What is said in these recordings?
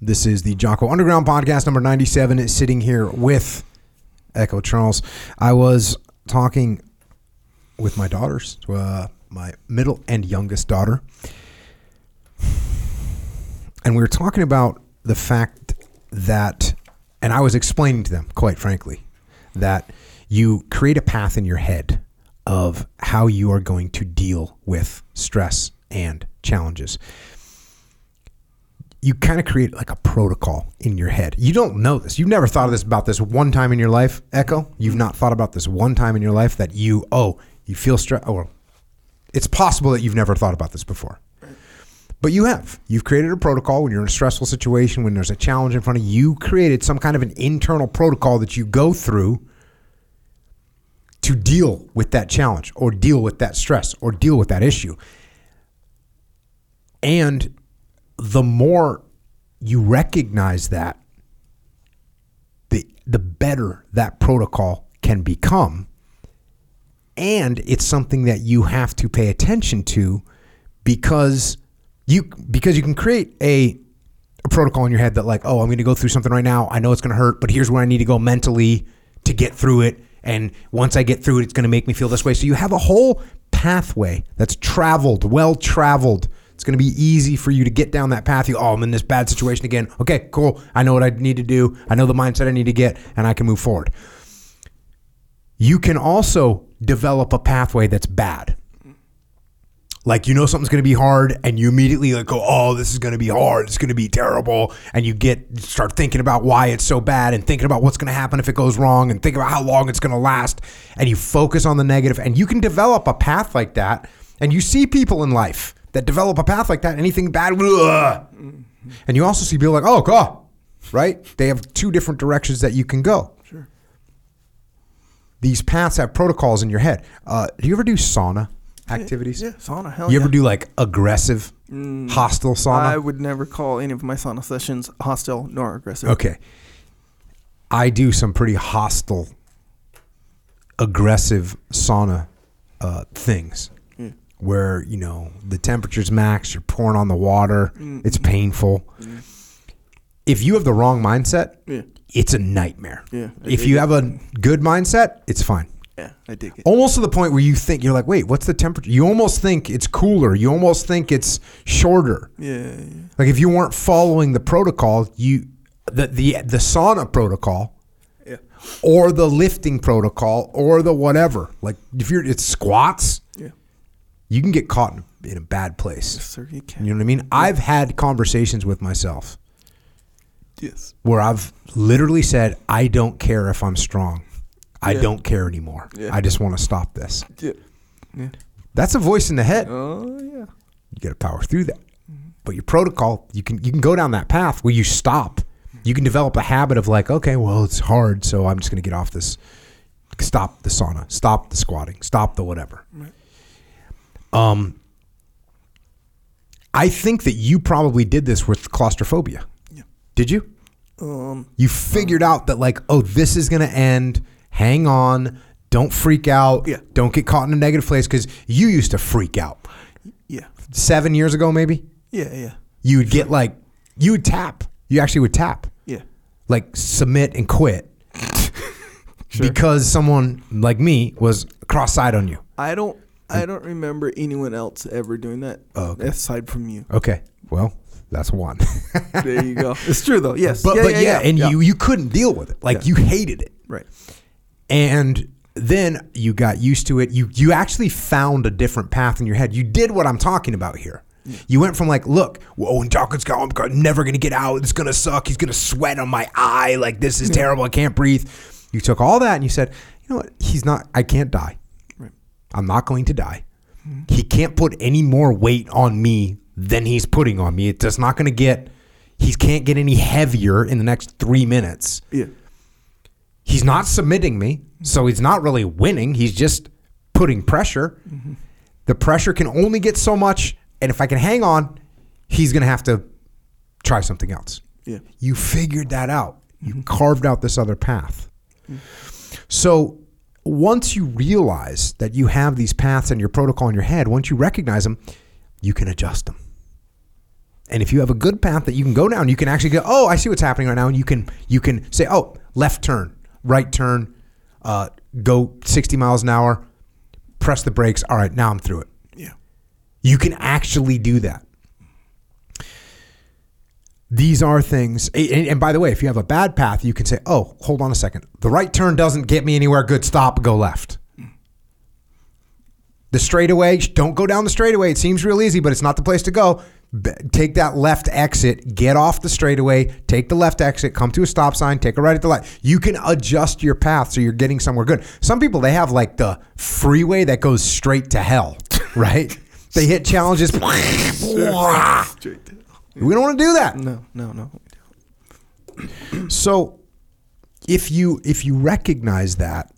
This is the Jocko Underground podcast number 97, sitting here with Echo Charles. I was talking with my daughters, uh, my middle and youngest daughter, and we were talking about the fact that, and I was explaining to them, quite frankly, that you create a path in your head of how you are going to deal with stress and challenges you kind of create like a protocol in your head. You don't know this. You've never thought of this about this one time in your life, Echo. You've not thought about this one time in your life that you oh you feel stress. Oh, it's possible that you've never thought about this before, but you have. You've created a protocol when you're in a stressful situation, when there's a challenge in front of you. You created some kind of an internal protocol that you go through to deal with that challenge, or deal with that stress, or deal with that issue, and the more you recognize that, the the better that protocol can become. And it's something that you have to pay attention to because you because you can create a, a protocol in your head that like, oh, I'm going to go through something right now. I know it's going to hurt, but here's where I need to go mentally to get through it. And once I get through it, it's going to make me feel this way. So you have a whole pathway that's traveled, well traveled it's going to be easy for you to get down that path. You, oh, I'm in this bad situation again. Okay, cool. I know what I need to do. I know the mindset I need to get, and I can move forward. You can also develop a pathway that's bad. Like you know something's going to be hard, and you immediately like go, "Oh, this is going to be hard. It's going to be terrible," and you get start thinking about why it's so bad, and thinking about what's going to happen if it goes wrong, and think about how long it's going to last, and you focus on the negative, and you can develop a path like that. And you see people in life that develop a path like that. Anything bad, and you also see people like, oh, God, right? They have two different directions that you can go. Sure. These paths have protocols in your head. Uh, do you ever do sauna activities? Yeah, sauna. Hell You yeah. ever do like aggressive, hostile sauna? I would never call any of my sauna sessions hostile nor aggressive. Okay. I do some pretty hostile, aggressive sauna uh, things Mm. Where, you know, the temperature's max, you're pouring on the water, Mm. it's painful. If you have the wrong mindset, Yeah. it's a nightmare. Yeah, I If you it. have a good mindset, it's fine. Yeah, I dig it. Almost to the point where you think, you're like, wait, what's the temperature? You almost think it's cooler. You almost think it's shorter. Yeah, yeah. Like if you weren't following the protocol, you the the the sauna protocol yeah. or the lifting protocol or the whatever. Like if you're it's squats, Yeah. You can get caught in, in a bad place. Yes, sir, you can. You know what I mean? I've had conversations with myself Yes. where I've literally said, I don't care if I'm strong. I Yeah. don't care anymore. Yeah. I just want to stop this. Yeah. Yeah. That's a voice in the head. Oh yeah. you got to power through that. But your protocol, you can you can go down that path where you stop. You can develop a habit of like, okay, well, it's hard, so I'm just going to get off this. Stop the sauna. Stop the squatting. Stop the whatever. Right. Um, I think that you probably did this with claustrophobia. Yeah. Did you? Um. You figured out that like, oh, this is going to end. Hang on. Don't freak out. Yeah. Don't get caught in a negative place because you used to freak out Yeah. seven years ago, maybe Yeah. Yeah. you would get like you would tap. You actually would tap, Yeah. like submit and quit, because someone like me was cross-eyed on you. I don't. I don't remember anyone else ever doing that. Oh, okay. Aside from you. Okay, well that's one. There you go. It's true though. Yes. but yeah, but yeah, yeah, and yeah. you you couldn't deal with it. Like you hated it, Right. and then you got used to it. You you actually found a different path in your head. You did what I'm talking about here. You went from like, look, whoa, and Dawkins go, I'm never gonna get out. It's gonna suck. He's gonna sweat on my eye. Like this is terrible. I can't breathe. You took all that and you said, you know what? He's not. I can't die. I'm not going to die. Hmm. He can't put any more weight on me than he's putting on me. It's just not going to get. He can't get any heavier in the next three minutes. Yeah. He's not submitting me, so he's not really winning. He's just putting pressure. Mm-hmm. The pressure can only get so much, and if I can hang on, he's going to have to try something else. Yeah. You figured that out. You mm-hmm. carved out this other path. Mm. So once you realize that you have these paths and your protocol in your head, once you recognize them, you can adjust them. And if you have a good path that you can go down, you can actually go, oh, I see what's happening right now. And you can you can say, oh, left turn, right turn, uh, go 60 miles an hour, press the brakes. All right, now I'm through it. Yeah. You can actually do that. These are things, and, and by the way, if you have a bad path, you can say, oh, hold on a second. The right turn doesn't get me anywhere good. Stop, go left. The straightaway, don't go down the straightaway. It seems real easy, but it's not the place to go. Take that left exit, get off the straightaway, take the left exit, come to a stop sign, take a right at the light. You can adjust your path so you're getting somewhere good. Some people, they have like the freeway that goes straight to hell, right? they hit challenges. we don't want to do that. No, no, no. So if you if you recognize that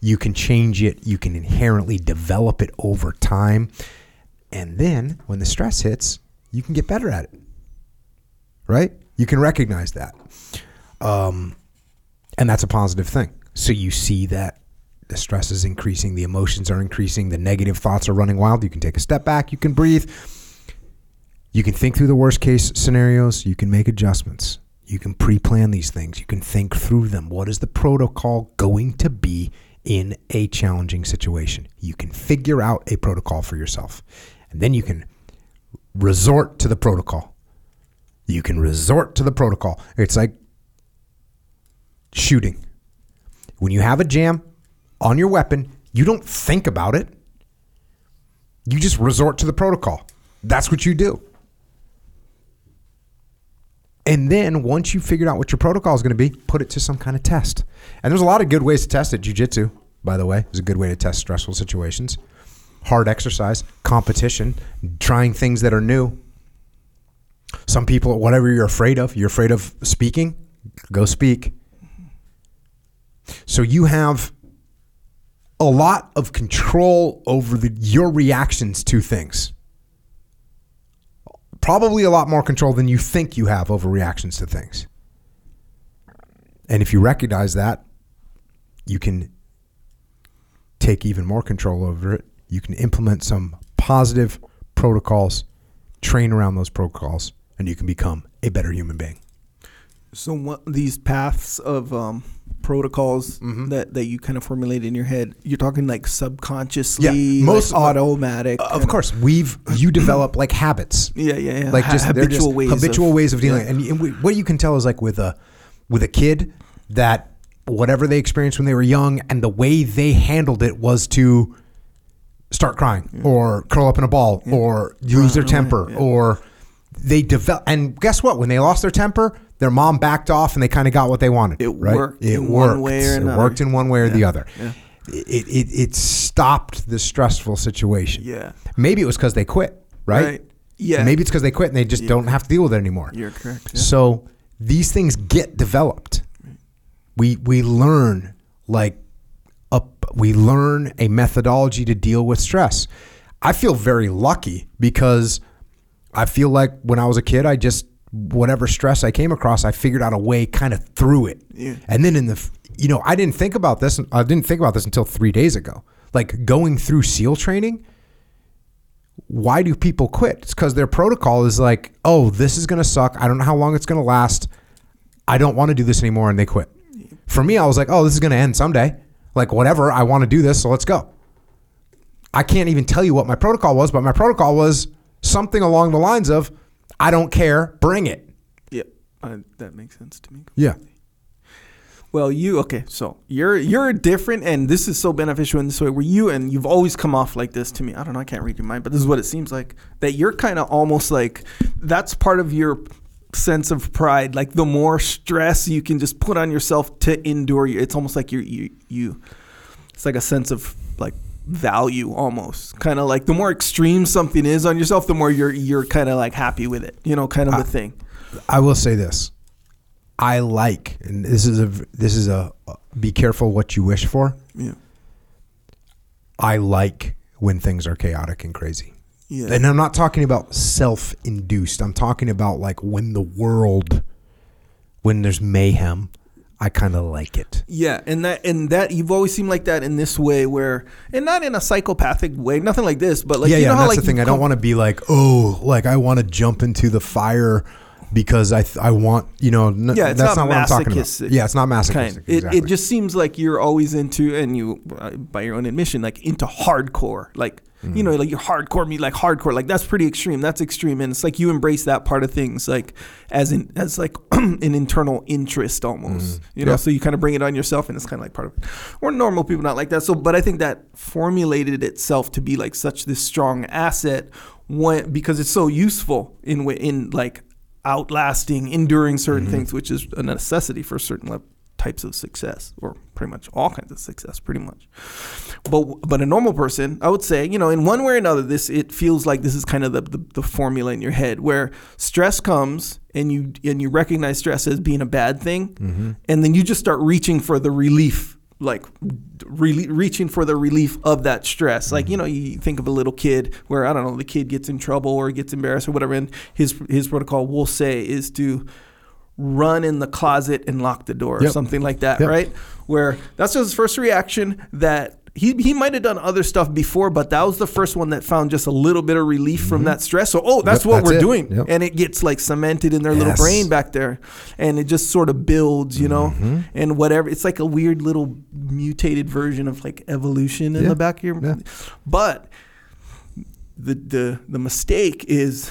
you can change it, you can inherently develop it over time. And then when the stress hits, you can get better at it. Right? You can recognize that. Um, and that's a positive thing. So you see that the stress is increasing, the emotions are increasing, the negative thoughts are running wild. You can take a step back, you can breathe. You can think through the worst case scenarios. You can make adjustments. You can pre plan these things. You can think through them. What is the protocol going to be in a challenging situation? You can figure out a protocol for yourself. And then you can resort to the protocol. You can resort to the protocol. It's like shooting. When you have a jam on your weapon, you don't think about it. You just resort to the protocol. That's what you do. And then once you figured out what your protocol is going to be, put it to some kind of test. And there's a lot of good ways to test it. Jiu-jitsu, by the way, is a good way to test stressful situations. Hard exercise, competition, trying things that are new. Some people, whatever you're afraid of, you're afraid of speaking, go speak. So you have a lot of control over the, your reactions to things probably a lot more control than you think you have over reactions to things. And if you recognize that, you can take even more control over it. You can implement some positive protocols, train around those protocols, and you can become a better human being. So what these paths of um, protocols Mm-hmm. that, that you kind of formulate in your head, you're talking like subconsciously, Yeah, most like automatic. Of course, we've you develop like habits. Yeah, yeah, yeah. like Ha- just they're just ways habitual of, ways of dealing. yeah. And, and we, what you can tell is like with a with a kid that whatever they experienced when they were young and the way they handled it was to start crying or curl up in a ball or lose their temper yeah. or they develop. And guess what? When they lost their temper, their mom backed off and they kind of got what they wanted. It right? worked It in one worked. way or It worked in one way or the other. yeah. It, it it stopped the stressful situation. Yeah. Maybe it was because they quit, right? Right. Yeah. Maybe it's because they quit and they just don't have to deal with it anymore. You're correct. Yeah. So these things get developed. We we learn like up we learn a methodology to deal with stress. I feel very lucky because I feel like when I was a kid, I just whatever stress I came across, I figured out a way kind of through it. Yeah. And then in the you know, I didn't think about this. I didn't think about this until three days ago. Like going through SEAL training, why do people quit? It's because their protocol is like, oh, this is going to suck. I don't know how long it's going to last. I don't want to do this anymore. And they quit. For me, I was like, oh, this is going to end someday. Like, whatever. I want to do this. So let's go. I can't even tell you what my protocol was, but my protocol was something along the lines of, I don't care. Bring it. yeah. Uh, that makes sense to me. Yeah. Well, you okay? So you're you're different, and this is so beneficial in this way. Where you and you've always come off like this to me. I don't know. I can't read your mind, but this is what it seems like. That you're kind of almost like that's part of your sense of pride. Like the more stress you can just put on yourself to endure, it's almost like you're you you. It's like a sense of like value almost kind of like the more extreme something is on yourself the more you're you're kind of like happy with it you know kind of a thing I will say this. I like, and this is a this is a be careful what you wish for. yeah I like when things are chaotic and crazy. yeah And I'm not talking about self-induced. I'm talking about like when the world when there's mayhem. I kind of like it. Yeah, and that and that you've always seemed like that in this way, where and not in a psychopathic way, nothing like this, but like yeah, you yeah. know and how that's like the thing. I don't want to be like, oh, like I want to jump into the fire because I th- I want you know. N- Yeah, that's not not, what I'm talking about. Yeah, it's not masochistic. kind. It, exactly. it just seems like you're always into, and you, uh, by your own admission, like into hardcore. Like, you know, like you're hardcore, me like hardcore. Like, that's pretty extreme. That's extreme. And it's like you embrace that part of things, like, as in, as like an internal interest almost, you know? Yeah. So you kind of bring it on yourself, and it's kind of like part of it. We're normal people, not like that. So, but I think that formulated itself to be like such this strong asset when, because it's so useful in, in like, outlasting, enduring certain mm-hmm. things, which is a necessity for certain le- types of success, or pretty much all kinds of success, pretty much. But but a normal person, I would say, you know, in one way or another, this it feels like this is kind of the, the, the formula in your head where stress comes and you and you recognize stress as being a bad thing, mm-hmm. and then you just start reaching for the relief like re- reaching for the relief of that stress. Like you mm-hmm. know, you think of a little kid where I don't know, the kid gets in trouble or gets embarrassed or whatever, and his his protocol we'll say is to run in the closet and lock the door or Yep. something like that, Yep. right? Where that's just his first reaction that. He, he might have done other stuff before, but that was the first one that found just a little bit of relief from that stress. So, oh, that's Yep, what that's we're it. doing. Yep. And it gets like cemented in their little brain back there. And it just sort of builds, you know? Mm-hmm. And whatever. It's like a weird little mutated version of like evolution in Yeah. the back of your Yeah. But the the the mistake is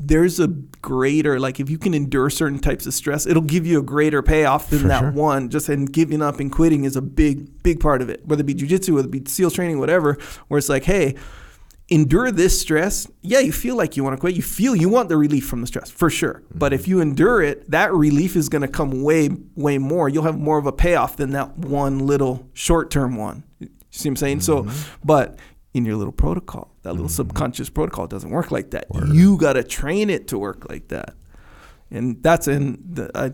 there's a greater like if you can endure certain types of stress it'll give you a greater payoff than For that sure. one. Just and giving up and quitting is a big big part of it whether it be jujitsu whether it be seal training whatever where it's like hey endure this stress. Yeah you feel like you want to quit. You feel you want the relief from the stress for sure. Mm-hmm. But if you endure it that relief is going to come way way more. You'll have more of a payoff than that one little short-term one. You see what i'm saying? So mm-hmm. but in your little protocol that little subconscious protocol doesn't work like that you got to train it to work like that and that's in the i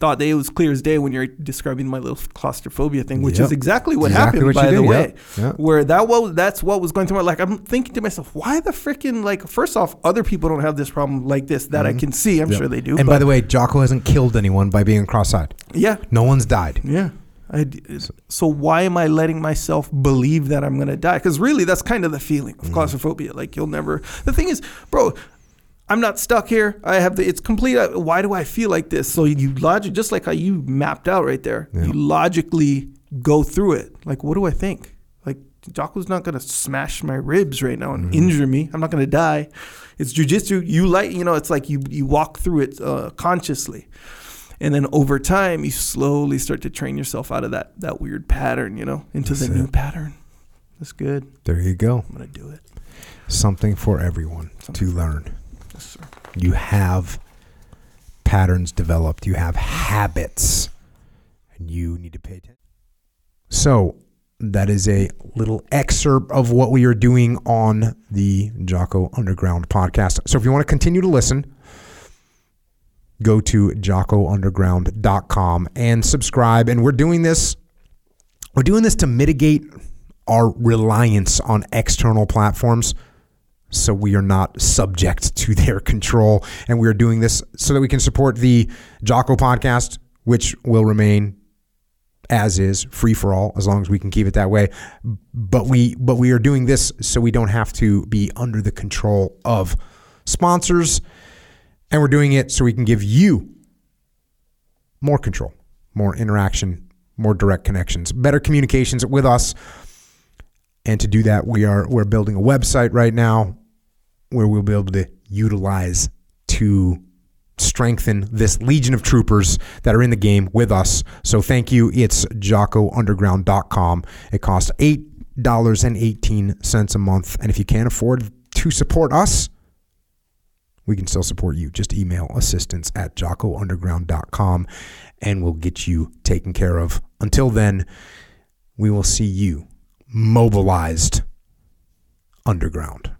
thought that it was clear as day when you're describing my little claustrophobia thing which Yep. is exactly what Exactly happened what by the did, way Yeah. where that was that's what was going through my like I'm thinking to myself, why the freaking like first off, other people don't have this problem like this that I can see. I'm Mm-hmm. Yep. sure they do. And by the way, Jocko hasn't killed anyone by being cross-eyed. yeah, No one's died. yeah. I d so why am I letting myself believe that I'm gonna die? Because really, that's kind of the feeling Mm-hmm. of claustrophobia. Like you'll never. The thing is, bro. I'm not stuck here. I have the. It's complete. uh, Why do I feel like this? So you logic, just like how you mapped out right there. Yeah. You logically go through it. Like, what do I think? Like, Jocko's not gonna smash my ribs right now and Mm-hmm. injure me. I'm not gonna die. It's jujitsu. You like, you know, it's like you you walk through it uh, consciously, and then over time you slowly start to train yourself out of that that weird pattern, you know, into That's the new pattern. That's good. There you go. I'm gonna do it. Something for everyone to learn. Yes, sir. You have patterns developed. You have habits, and you need to pay attention. So that is a little excerpt of what we are doing on the Jocko Underground podcast. So if you want to continue to listen, go to jockounderground.com and subscribe. And we're doing this, we're doing this to mitigate our reliance on external platforms so we are not subject to their control. And we are doing this so that we can support the Jocko podcast, which will remain as is, free for all, as long as we can keep it that way. But we but we are doing this so we don't have to be under the control of sponsors. And we're doing it so we can give you more control, more interaction, more direct connections, better communications with us. And to do that, we are we're building a website right now where we'll be able to utilize to strengthen this legion of troopers that are in the game with us. So thank you. It's jockounderground.com. It costs $8.18 a month. And if you can't afford to support us, we can still support you. Just email assistance at jockounderground.com and we'll get you taken care of. Until then, we will see you mobilized underground.